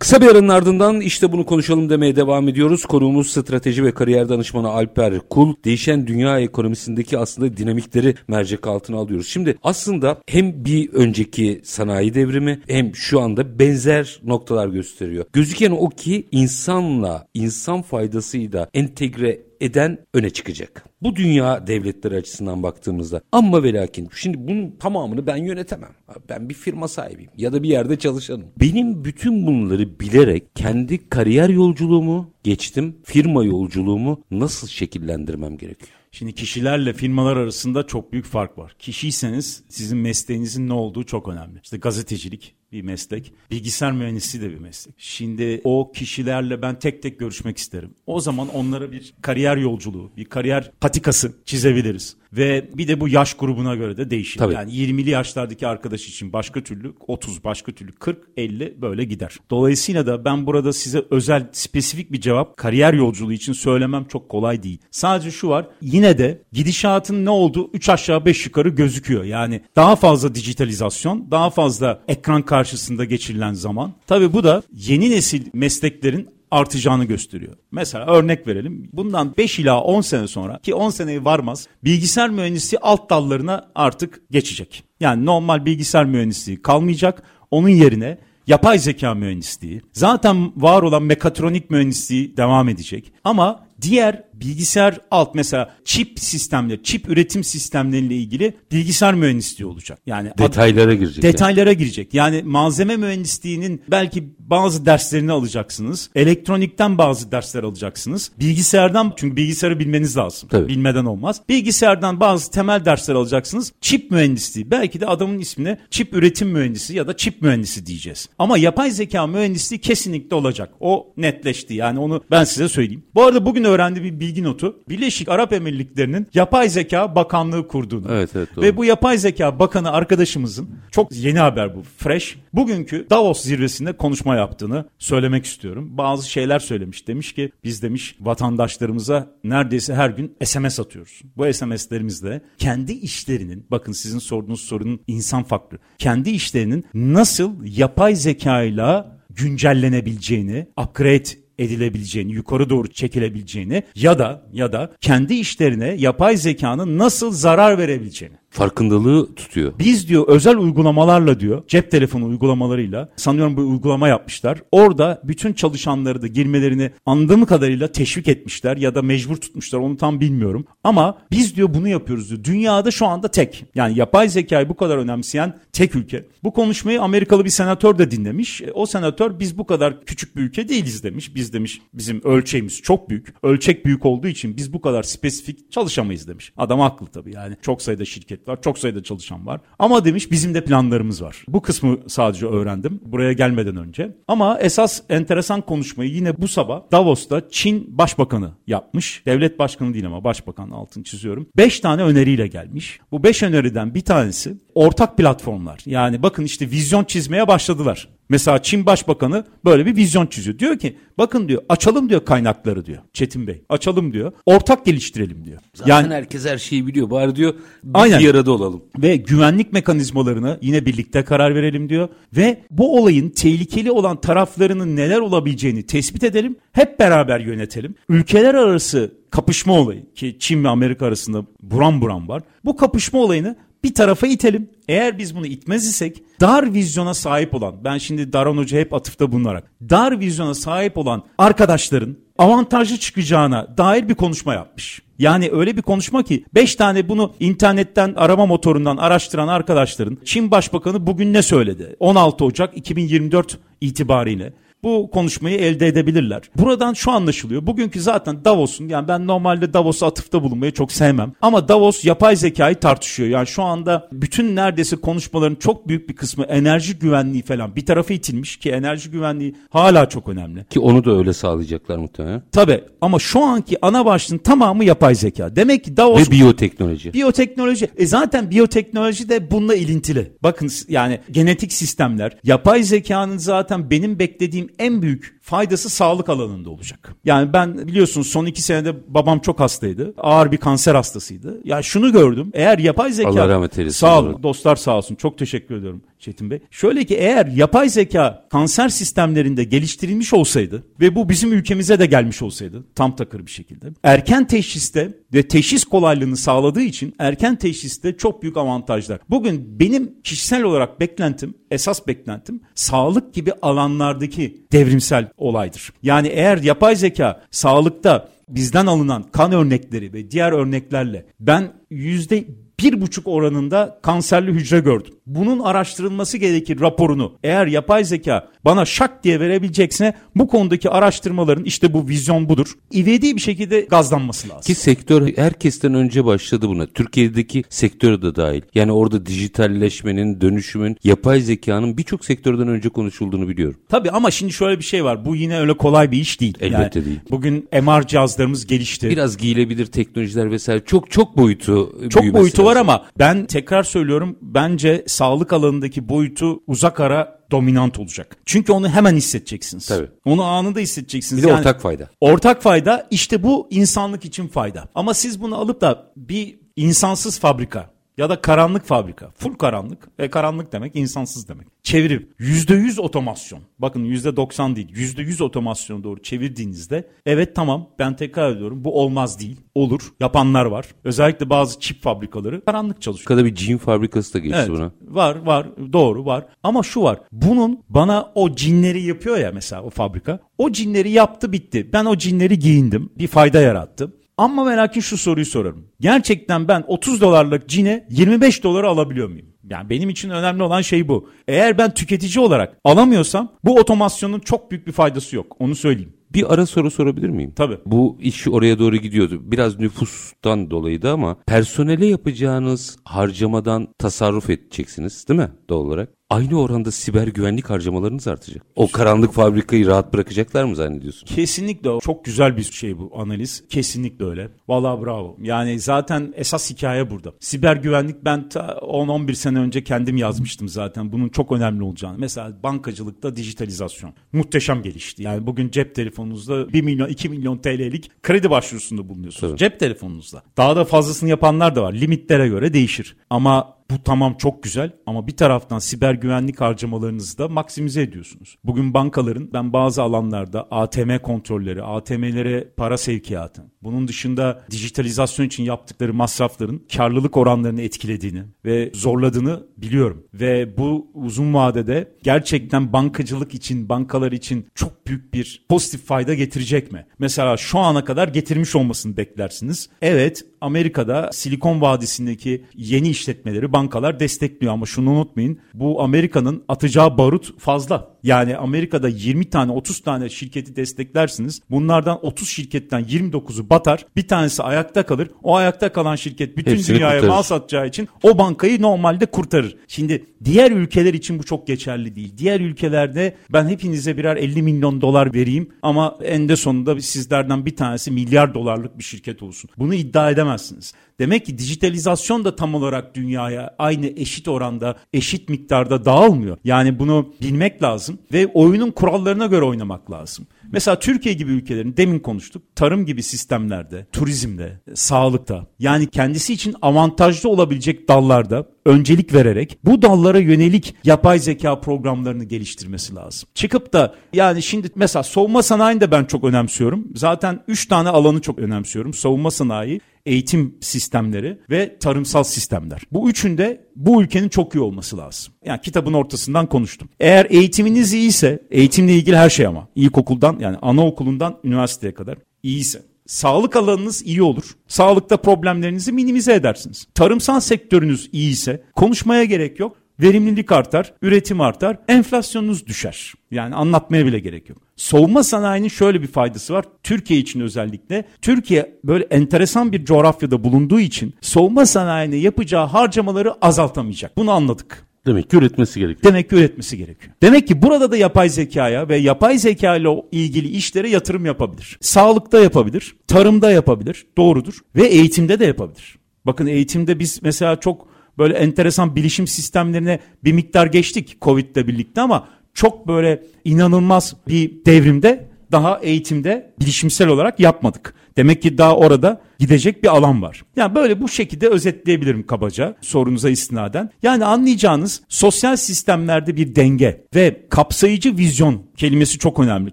Kısa bir aranın ardından işte bunu konuşalım demeye devam ediyoruz. Konuğumuz strateji ve kariyer danışmanı Alper Kul. Değişen dünya ekonomisindeki aslında dinamikleri mercek altına alıyoruz. Şimdi aslında hem bir önceki sanayi devrimi hem şu anda benzer noktalar gösteriyor. Gözüken o ki insanla, insan faydasıyla entegre eden öne çıkacak. Bu dünya devletleri açısından baktığımızda ama ve lakin şimdi bunun tamamını ben yönetemem. Ben bir firma sahibiyim ya da bir yerde çalışanım. Benim bütün bunları bilerek kendi kariyer yolculuğumu geçtim, firma yolculuğumu nasıl şekillendirmem gerekiyor? Şimdi kişilerle firmalar arasında çok büyük fark var. Kişiyseniz sizin mesleğinizin ne olduğu çok önemli. İşte gazetecilik, bir meslek. Bilgisayar mühendisi de bir meslek. Şimdi o kişilerle ben tek tek görüşmek isterim. O zaman onlara bir kariyer yolculuğu, bir kariyer patikası çizebiliriz. Ve bir de bu yaş grubuna göre de değişir. Tabii. Yani 20'li yaşlardaki arkadaş için başka türlü 30, başka türlü 40, 50 böyle gider. Dolayısıyla da ben burada size özel, spesifik bir cevap kariyer yolculuğu için söylemem çok kolay değil. Sadece şu var. Yine de gidişatın ne olduğu 3 aşağı 5 yukarı gözüküyor. Yani daha fazla dijitalizasyon, daha fazla ekran karşısında geçirilen zaman. Tabii bu da yeni nesil mesleklerin artacağını gösteriyor. Mesela örnek verelim. Bundan 5 ila 10 sene sonra ki 10 seneyi varmaz bilgisayar mühendisi alt dallarına artık geçecek. Yani normal bilgisayar mühendisliği kalmayacak. Onun yerine yapay zeka mühendisliği, zaten var olan mekatronik mühendisliği devam edecek. Ama diğer bilgisayar alt mesela çip sistemleri, çip üretim sistemleriyle ilgili bilgisayar mühendisliği olacak. Yani detaylara girecek. Detaylara yani. girecek. Yani malzeme mühendisliğinin belki bazı derslerini alacaksınız. Elektronikten bazı dersler alacaksınız. Bilgisayardan çünkü bilgisayarı bilmeniz lazım. Tabii. Bilmeden olmaz. Bilgisayardan bazı temel dersler alacaksınız. Çip mühendisliği belki de adamın ismine çip üretim mühendisi ya da çip mühendisi diyeceğiz. Ama yapay zeka mühendisliği kesinlikle olacak. O netleşti. Yani onu ben size söyleyeyim. Bu arada bugün öğrendiğim bir bilgi notu Birleşik Arap Emirlikleri'nin yapay zeka bakanlığı kurduğunu. Evet, evet, doğru. Ve bu yapay zeka bakanı arkadaşımızın çok yeni haber bu fresh. Bugünkü Davos zirvesinde konuşma yaptığını söylemek istiyorum. Bazı şeyler söylemiş. Demiş ki biz demiş vatandaşlarımıza neredeyse her gün SMS atıyoruz. Bu SMS'lerimizde kendi işlerinin bakın sizin sorduğunuz sorunun insan faktörü. Kendi işlerinin nasıl yapay zekayla güncellenebileceğini, upgrade edilebileceğini, yukarı doğru çekilebileceğini ya da ya da kendi işlerine yapay zekanın nasıl zarar verebileceğini farkındalığı tutuyor. Biz diyor özel uygulamalarla diyor cep telefonu uygulamalarıyla sanıyorum bir uygulama yapmışlar. Orada bütün çalışanları da girmelerini anladığım kadarıyla teşvik etmişler ya da mecbur tutmuşlar onu tam bilmiyorum. Ama biz diyor bunu yapıyoruz diyor. Dünyada şu anda tek yani yapay zekayı bu kadar önemseyen tek ülke. Bu konuşmayı Amerikalı bir senatör de dinlemiş. E, o senatör biz bu kadar küçük bir ülke değiliz demiş. Biz demiş bizim ölçeğimiz çok büyük. Ölçek büyük olduğu için biz bu kadar spesifik çalışamayız demiş. Adam haklı tabii yani çok sayıda şirket var. Çok sayıda çalışan var. Ama demiş bizim de planlarımız var. Bu kısmı sadece öğrendim buraya gelmeden önce. Ama esas enteresan konuşmayı yine bu sabah Davos'ta Çin Başbakanı yapmış. Devlet başkanı değil ama başbakan altını çiziyorum. Beş tane öneriyle gelmiş. Bu beş öneriden bir tanesi ortak platformlar. Yani bakın işte vizyon çizmeye başladılar. Mesela Çin Başbakanı böyle bir vizyon çiziyor. Diyor ki bakın diyor açalım diyor kaynakları diyor Çetin Bey. Açalım diyor. Ortak geliştirelim diyor. Zaten yani herkes her şeyi biliyor. Bari diyor biz Aynen. bir arada olalım. Ve güvenlik mekanizmalarını yine birlikte karar verelim diyor. Ve bu olayın tehlikeli olan taraflarının neler olabileceğini tespit edelim. Hep beraber yönetelim. Ülkeler arası kapışma olayı ki Çin ve Amerika arasında buram buram var. Bu kapışma olayını bir tarafa itelim. Eğer biz bunu itmez isek dar vizyona sahip olan ben şimdi Daron Hoca hep atıfta bulunarak dar vizyona sahip olan arkadaşların avantajlı çıkacağına dair bir konuşma yapmış. Yani öyle bir konuşma ki 5 tane bunu internetten arama motorundan araştıran arkadaşların Çin Başbakanı bugün ne söyledi? 16 Ocak 2024 itibariyle bu konuşmayı elde edebilirler. Buradan şu anlaşılıyor. Bugünkü zaten Davos'un yani ben normalde Davos'a atıfta bulunmayı çok sevmem. Ama Davos yapay zekayı tartışıyor. Yani şu anda bütün neredeyse konuşmaların çok büyük bir kısmı enerji güvenliği falan bir tarafa itilmiş ki enerji güvenliği hala çok önemli. Ki onu da öyle sağlayacaklar muhtemelen. Tabii ama şu anki ana başlığın tamamı yapay zeka. Demek ki Davos... Ve biyoteknoloji. Biyoteknoloji. E zaten biyoteknoloji de bununla ilintili. Bakın yani genetik sistemler, yapay zekanın zaten benim beklediğim en büyük faydası sağlık alanında olacak. Yani ben biliyorsunuz son iki senede babam çok hastaydı. Ağır bir kanser hastasıydı. Ya şunu gördüm. Eğer yapay zeka... Allah rahmet eylesin. Sağ olun. Dostlar sağ olsun. Çok teşekkür ediyorum Çetin Bey. Şöyle ki eğer yapay zeka kanser sistemlerinde geliştirilmiş olsaydı ve bu bizim ülkemize de gelmiş olsaydı tam takır bir şekilde erken teşhiste ve teşhis kolaylığını sağladığı için erken teşhiste çok büyük avantajlar. Bugün benim kişisel olarak beklentim, esas beklentim sağlık gibi alanlardaki devrimsel olaydır. Yani eğer yapay zeka sağlıkta bizden alınan kan örnekleri ve diğer örneklerle ben yüzde bir buçuk oranında kanserli hücre gördüm. Bunun araştırılması gerekir raporunu. Eğer yapay zeka bana şak diye verebilecekse bu konudaki araştırmaların işte bu vizyon budur. İvedi bir şekilde gazlanması lazım. Ki sektör herkesten önce başladı buna. Türkiye'deki sektör de dahil. Yani orada dijitalleşmenin, dönüşümün, yapay zekanın birçok sektörden önce konuşulduğunu biliyorum. Tabii ama şimdi şöyle bir şey var. Bu yine öyle kolay bir iş değil. Elbette yani değil. Bugün MR cihazlarımız gelişti. Biraz giyilebilir teknolojiler vesaire çok çok boyutu çok boyutu var lazım. ama ben tekrar söylüyorum bence sağlık alanındaki boyutu uzak ara dominant olacak. Çünkü onu hemen hissedeceksiniz. Tabii. Onu anında hissedeceksiniz. Bir de ortak fayda. Ortak fayda işte bu insanlık için fayda. Ama siz bunu alıp da bir insansız fabrika ya da karanlık fabrika. Full karanlık. E karanlık demek insansız demek. Çevirip %100 otomasyon. Bakın %90 değil. %100 otomasyona doğru çevirdiğinizde evet tamam ben tekrar ediyorum bu olmaz değil. Olur. Yapanlar var. Özellikle bazı çip fabrikaları karanlık çalışıyor. Kadar bir cin fabrikası da geçti Evet, buna. var var doğru var ama şu var bunun bana o cinleri yapıyor ya mesela o fabrika o cinleri yaptı bitti ben o cinleri giyindim bir fayda yarattım ama ve lakin şu soruyu sorarım. Gerçekten ben 30 dolarlık cine 25 dolara alabiliyor muyum? Yani benim için önemli olan şey bu. Eğer ben tüketici olarak alamıyorsam bu otomasyonun çok büyük bir faydası yok. Onu söyleyeyim. Bir ara soru sorabilir miyim? Tabii. Bu iş oraya doğru gidiyordu. Biraz nüfustan dolayıydı ama personele yapacağınız harcamadan tasarruf edeceksiniz değil mi doğal olarak? Aynı oranda siber güvenlik harcamalarınız artacak. O karanlık fabrikayı rahat bırakacaklar mı zannediyorsun? Kesinlikle. Çok güzel bir şey bu analiz. Kesinlikle öyle. Vallahi bravo. Yani zaten esas hikaye burada. Siber güvenlik ben ta 10-11 sene önce kendim yazmıştım zaten. Bunun çok önemli olacağını. Mesela bankacılıkta dijitalizasyon. Muhteşem gelişti. Yani bugün cep telefonunuzda 1 milyon 2 milyon TL'lik kredi başvurusunda bulunuyorsunuz. Tabii. Cep telefonunuzda. Daha da fazlasını yapanlar da var. Limitlere göre değişir. Ama bu tamam çok güzel ama bir taraftan siber güvenlik harcamalarınızı da maksimize ediyorsunuz. Bugün bankaların ben bazı alanlarda ATM kontrolleri, ATM'lere para sevkiyatı, bunun dışında dijitalizasyon için yaptıkları masrafların karlılık oranlarını etkilediğini ve zorladığını biliyorum. Ve bu uzun vadede gerçekten bankacılık için, bankalar için çok büyük bir pozitif fayda getirecek mi? Mesela şu ana kadar getirmiş olmasını beklersiniz. Evet Amerika'da Silikon Vadisi'ndeki yeni işletmeleri bankalar destekliyor ama şunu unutmayın. Bu Amerika'nın atacağı barut fazla. Yani Amerika'da 20 tane 30 tane şirketi desteklersiniz. Bunlardan 30 şirketten 29'u batar. Bir tanesi ayakta kalır. O ayakta kalan şirket bütün Hepsini dünyaya kurtarır. mal satacağı için o bankayı normalde kurtarır. Şimdi diğer ülkeler için bu çok geçerli değil. Diğer ülkelerde ben hepinize birer 50 milyon dolar vereyim ama en de sonunda sizlerden bir tanesi milyar dolarlık bir şirket olsun. Bunu iddia edemezsiniz. Demek ki dijitalizasyon da tam olarak dünyaya aynı eşit oranda, eşit miktarda dağılmıyor. Yani bunu bilmek lazım ve oyunun kurallarına göre oynamak lazım. Mesela Türkiye gibi ülkelerin demin konuştuk. Tarım gibi sistemlerde, turizmde, sağlıkta yani kendisi için avantajlı olabilecek dallarda öncelik vererek bu dallara yönelik yapay zeka programlarını geliştirmesi lazım. Çıkıp da yani şimdi mesela savunma sanayini de ben çok önemsiyorum. Zaten 3 tane alanı çok önemsiyorum. Savunma sanayi, eğitim sistemleri ve tarımsal sistemler. Bu üçünde bu ülkenin çok iyi olması lazım. Yani kitabın ortasından konuştum. Eğer eğitiminiz iyiyse, eğitimle ilgili her şey ama ilkokuldan yani anaokulundan üniversiteye kadar iyiyse Sağlık alanınız iyi olur. Sağlıkta problemlerinizi minimize edersiniz. Tarımsal sektörünüz iyi ise konuşmaya gerek yok. Verimlilik artar, üretim artar, enflasyonunuz düşer. Yani anlatmaya bile gerek yok. Savunma sanayinin şöyle bir faydası var. Türkiye için özellikle. Türkiye böyle enteresan bir coğrafyada bulunduğu için savunma sanayine yapacağı harcamaları azaltamayacak. Bunu anladık. Demek ki üretmesi gerekiyor. Demek ki üretmesi gerekiyor. Demek ki burada da yapay zekaya ve yapay zeka ile ilgili işlere yatırım yapabilir. Sağlıkta yapabilir, tarımda yapabilir, doğrudur ve eğitimde de yapabilir. Bakın eğitimde biz mesela çok böyle enteresan bilişim sistemlerine bir miktar geçtik Covid ile birlikte ama çok böyle inanılmaz bir devrimde daha eğitimde bilişimsel olarak yapmadık. Demek ki daha orada gidecek bir alan var. Yani böyle bu şekilde özetleyebilirim kabaca sorunuza istinaden. Yani anlayacağınız sosyal sistemlerde bir denge ve kapsayıcı vizyon kelimesi çok önemli,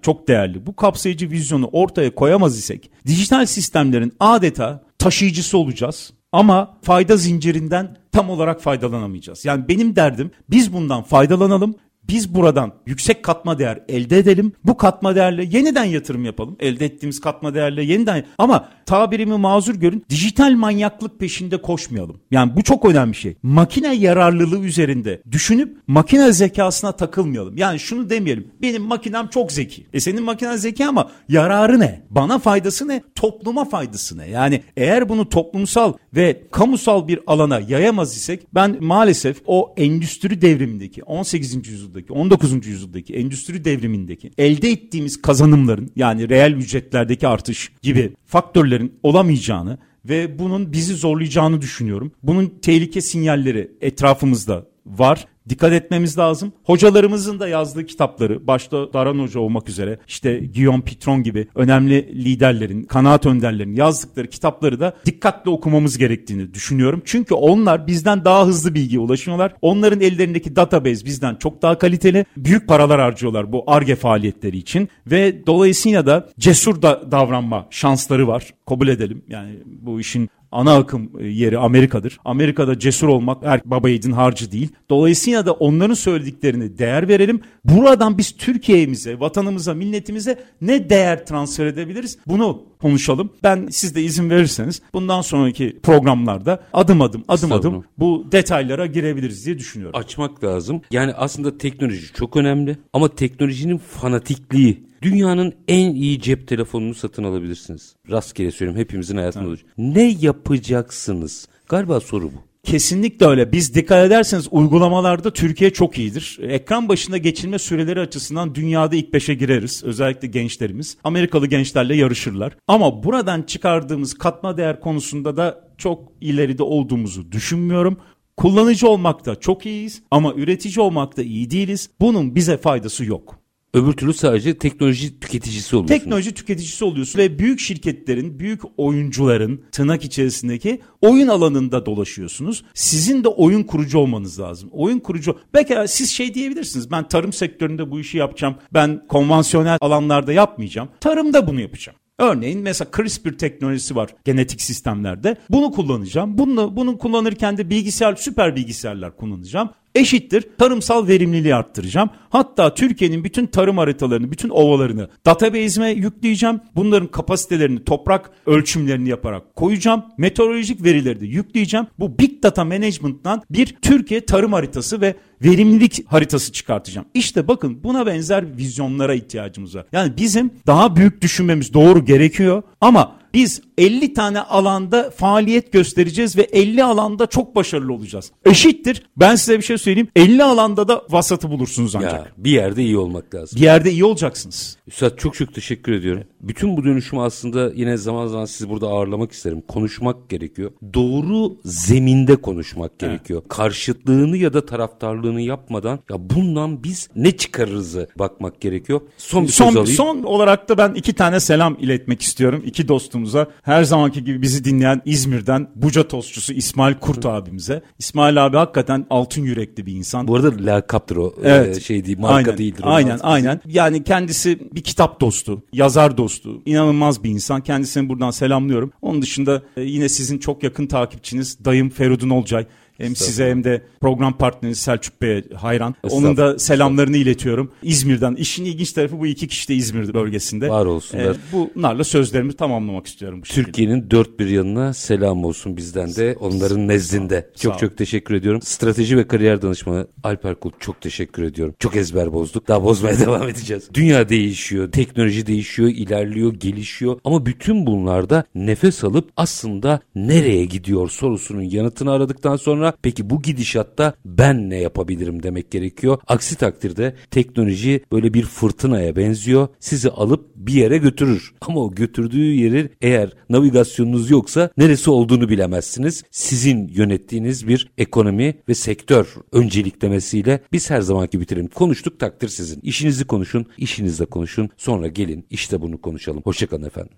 çok değerli. Bu kapsayıcı vizyonu ortaya koyamaz isek dijital sistemlerin adeta taşıyıcısı olacağız. Ama fayda zincirinden tam olarak faydalanamayacağız. Yani benim derdim biz bundan faydalanalım biz buradan yüksek katma değer elde edelim. Bu katma değerle yeniden yatırım yapalım. Elde ettiğimiz katma değerle yeniden ama tabirimi mazur görün. Dijital manyaklık peşinde koşmayalım. Yani bu çok önemli bir şey. Makine yararlılığı üzerinde düşünüp makine zekasına takılmayalım. Yani şunu demeyelim. Benim makinem çok zeki. E senin makinen zeki ama yararı ne? Bana faydası ne? Topluma faydası ne? Yani eğer bunu toplumsal ve kamusal bir alana yayamaz isek ben maalesef o endüstri devrimindeki 18. yüzyılda yüzyıldaki 19. yüzyıldaki endüstri devrimindeki elde ettiğimiz kazanımların yani reel ücretlerdeki artış gibi faktörlerin olamayacağını ve bunun bizi zorlayacağını düşünüyorum. Bunun tehlike sinyalleri etrafımızda var dikkat etmemiz lazım. Hocalarımızın da yazdığı kitapları başta Daran Hoca olmak üzere işte Guillaume Pitron gibi önemli liderlerin, kanaat önderlerin yazdıkları kitapları da dikkatle okumamız gerektiğini düşünüyorum. Çünkü onlar bizden daha hızlı bilgiye ulaşıyorlar. Onların ellerindeki database bizden çok daha kaliteli. Büyük paralar harcıyorlar bu ARGE faaliyetleri için ve dolayısıyla da cesur da davranma şansları var. Kabul edelim. Yani bu işin ana akım yeri Amerika'dır. Amerika'da cesur olmak her baba yiğidin harcı değil. Dolayısıyla da onların söylediklerini değer verelim. Buradan biz Türkiye'mize, vatanımıza, milletimize ne değer transfer edebiliriz? Bunu konuşalım. Ben siz de izin verirseniz bundan sonraki programlarda adım adım adım adım bu detaylara girebiliriz diye düşünüyorum. Açmak lazım. Yani aslında teknoloji çok önemli ama teknolojinin fanatikliği Dünyanın en iyi cep telefonunu satın alabilirsiniz. Rastgele söyleyeyim hepimizin hayatında olacak. Ne yapacaksınız? Galiba soru bu. Kesinlikle öyle. Biz dikkat ederseniz uygulamalarda Türkiye çok iyidir. Ekran başında geçilme süreleri açısından dünyada ilk beşe gireriz. Özellikle gençlerimiz. Amerikalı gençlerle yarışırlar. Ama buradan çıkardığımız katma değer konusunda da çok ileride olduğumuzu düşünmüyorum. Kullanıcı olmakta çok iyiyiz ama üretici olmakta iyi değiliz. Bunun bize faydası yok. Öbür türlü sadece teknoloji tüketicisi oluyorsun. Teknoloji tüketicisi oluyorsun ve büyük şirketlerin, büyük oyuncuların tırnak içerisindeki oyun alanında dolaşıyorsunuz. Sizin de oyun kurucu olmanız lazım. Oyun kurucu. Belki siz şey diyebilirsiniz. Ben tarım sektöründe bu işi yapacağım. Ben konvansiyonel alanlarda yapmayacağım. Tarımda bunu yapacağım. Örneğin mesela CRISPR teknolojisi var genetik sistemlerde. Bunu kullanacağım. Bunu, bunu kullanırken de bilgisayar, süper bilgisayarlar kullanacağım eşittir tarımsal verimliliği arttıracağım. Hatta Türkiye'nin bütün tarım haritalarını, bütün ovalarını database'ime yükleyeceğim. Bunların kapasitelerini, toprak ölçümlerini yaparak koyacağım. Meteorolojik verileri de yükleyeceğim. Bu Big Data Management'tan bir Türkiye tarım haritası ve verimlilik haritası çıkartacağım. İşte bakın buna benzer vizyonlara ihtiyacımız var. Yani bizim daha büyük düşünmemiz doğru gerekiyor ama Biz 50 tane alanda faaliyet göstereceğiz ve 50 alanda çok başarılı olacağız. Eşittir. Ben size bir şey söyleyeyim. 50 alanda da vasatı bulursunuz ancak. Ya, bir yerde iyi olmak lazım. Bir yerde iyi olacaksınız. Üstad çok çok teşekkür ediyorum. Bütün bu dönüşümü aslında yine zaman zaman sizi burada ağırlamak isterim. Konuşmak gerekiyor. Doğru zeminde konuşmak gerekiyor. Karşıtlığını ya da taraftarlığını yapmadan ya bundan biz ne çıkarırızı bakmak gerekiyor. Son bir söz Son, alayım. son olarak da ben iki tane selam iletmek istiyorum. iki dostumuza. Her zamanki gibi bizi dinleyen İzmir'den Buca tostçusu İsmail Kurt abimize. İsmail abi hakikaten altın yürekli bir insan. Bu arada lakaptır o. Evet. Ee, şey değil, marka aynen, değildir. Aynen aynen. Yani kendisi bir kitap dostu, yazar dostu. inanılmaz bir insan. Kendisini buradan selamlıyorum. Onun dışında e, yine sizin çok yakın takipçiniz dayım Feridun Olcay. Hem size hem de program partneriniz Selçuk Bey'e hayran. Onun da selamlarını iletiyorum. İzmir'den. İşin ilginç tarafı bu iki kişi de İzmir bölgesinde. Var olsunlar. Ee, bunlarla sözlerimi tamamlamak istiyorum. Türkiye'nin dört bir yanına selam olsun bizden de onların nezdinde. Çok çok teşekkür ediyorum. Strateji ve kariyer danışmanı Alper Kul çok teşekkür ediyorum. Çok ezber bozduk. Daha bozmaya <laughs> devam edeceğiz. Dünya değişiyor, teknoloji değişiyor, ilerliyor, gelişiyor. Ama bütün bunlarda nefes alıp aslında nereye gidiyor sorusunun yanıtını aradıktan sonra peki bu gidişatta ben ne yapabilirim demek gerekiyor. Aksi takdirde teknoloji böyle bir fırtınaya benziyor. Sizi alıp bir yere götürür. <laughs> Ama o götürdüğü yeri eğer navigasyonunuz yoksa neresi olduğunu bilemezsiniz. Sizin yönettiğiniz bir ekonomi ve sektör önceliklemesiyle biz her zamanki bitirelim. Konuştuk takdir sizin. İşinizi konuşun, işinizle konuşun. Sonra gelin işte bunu konuşalım. Hoşçakalın efendim.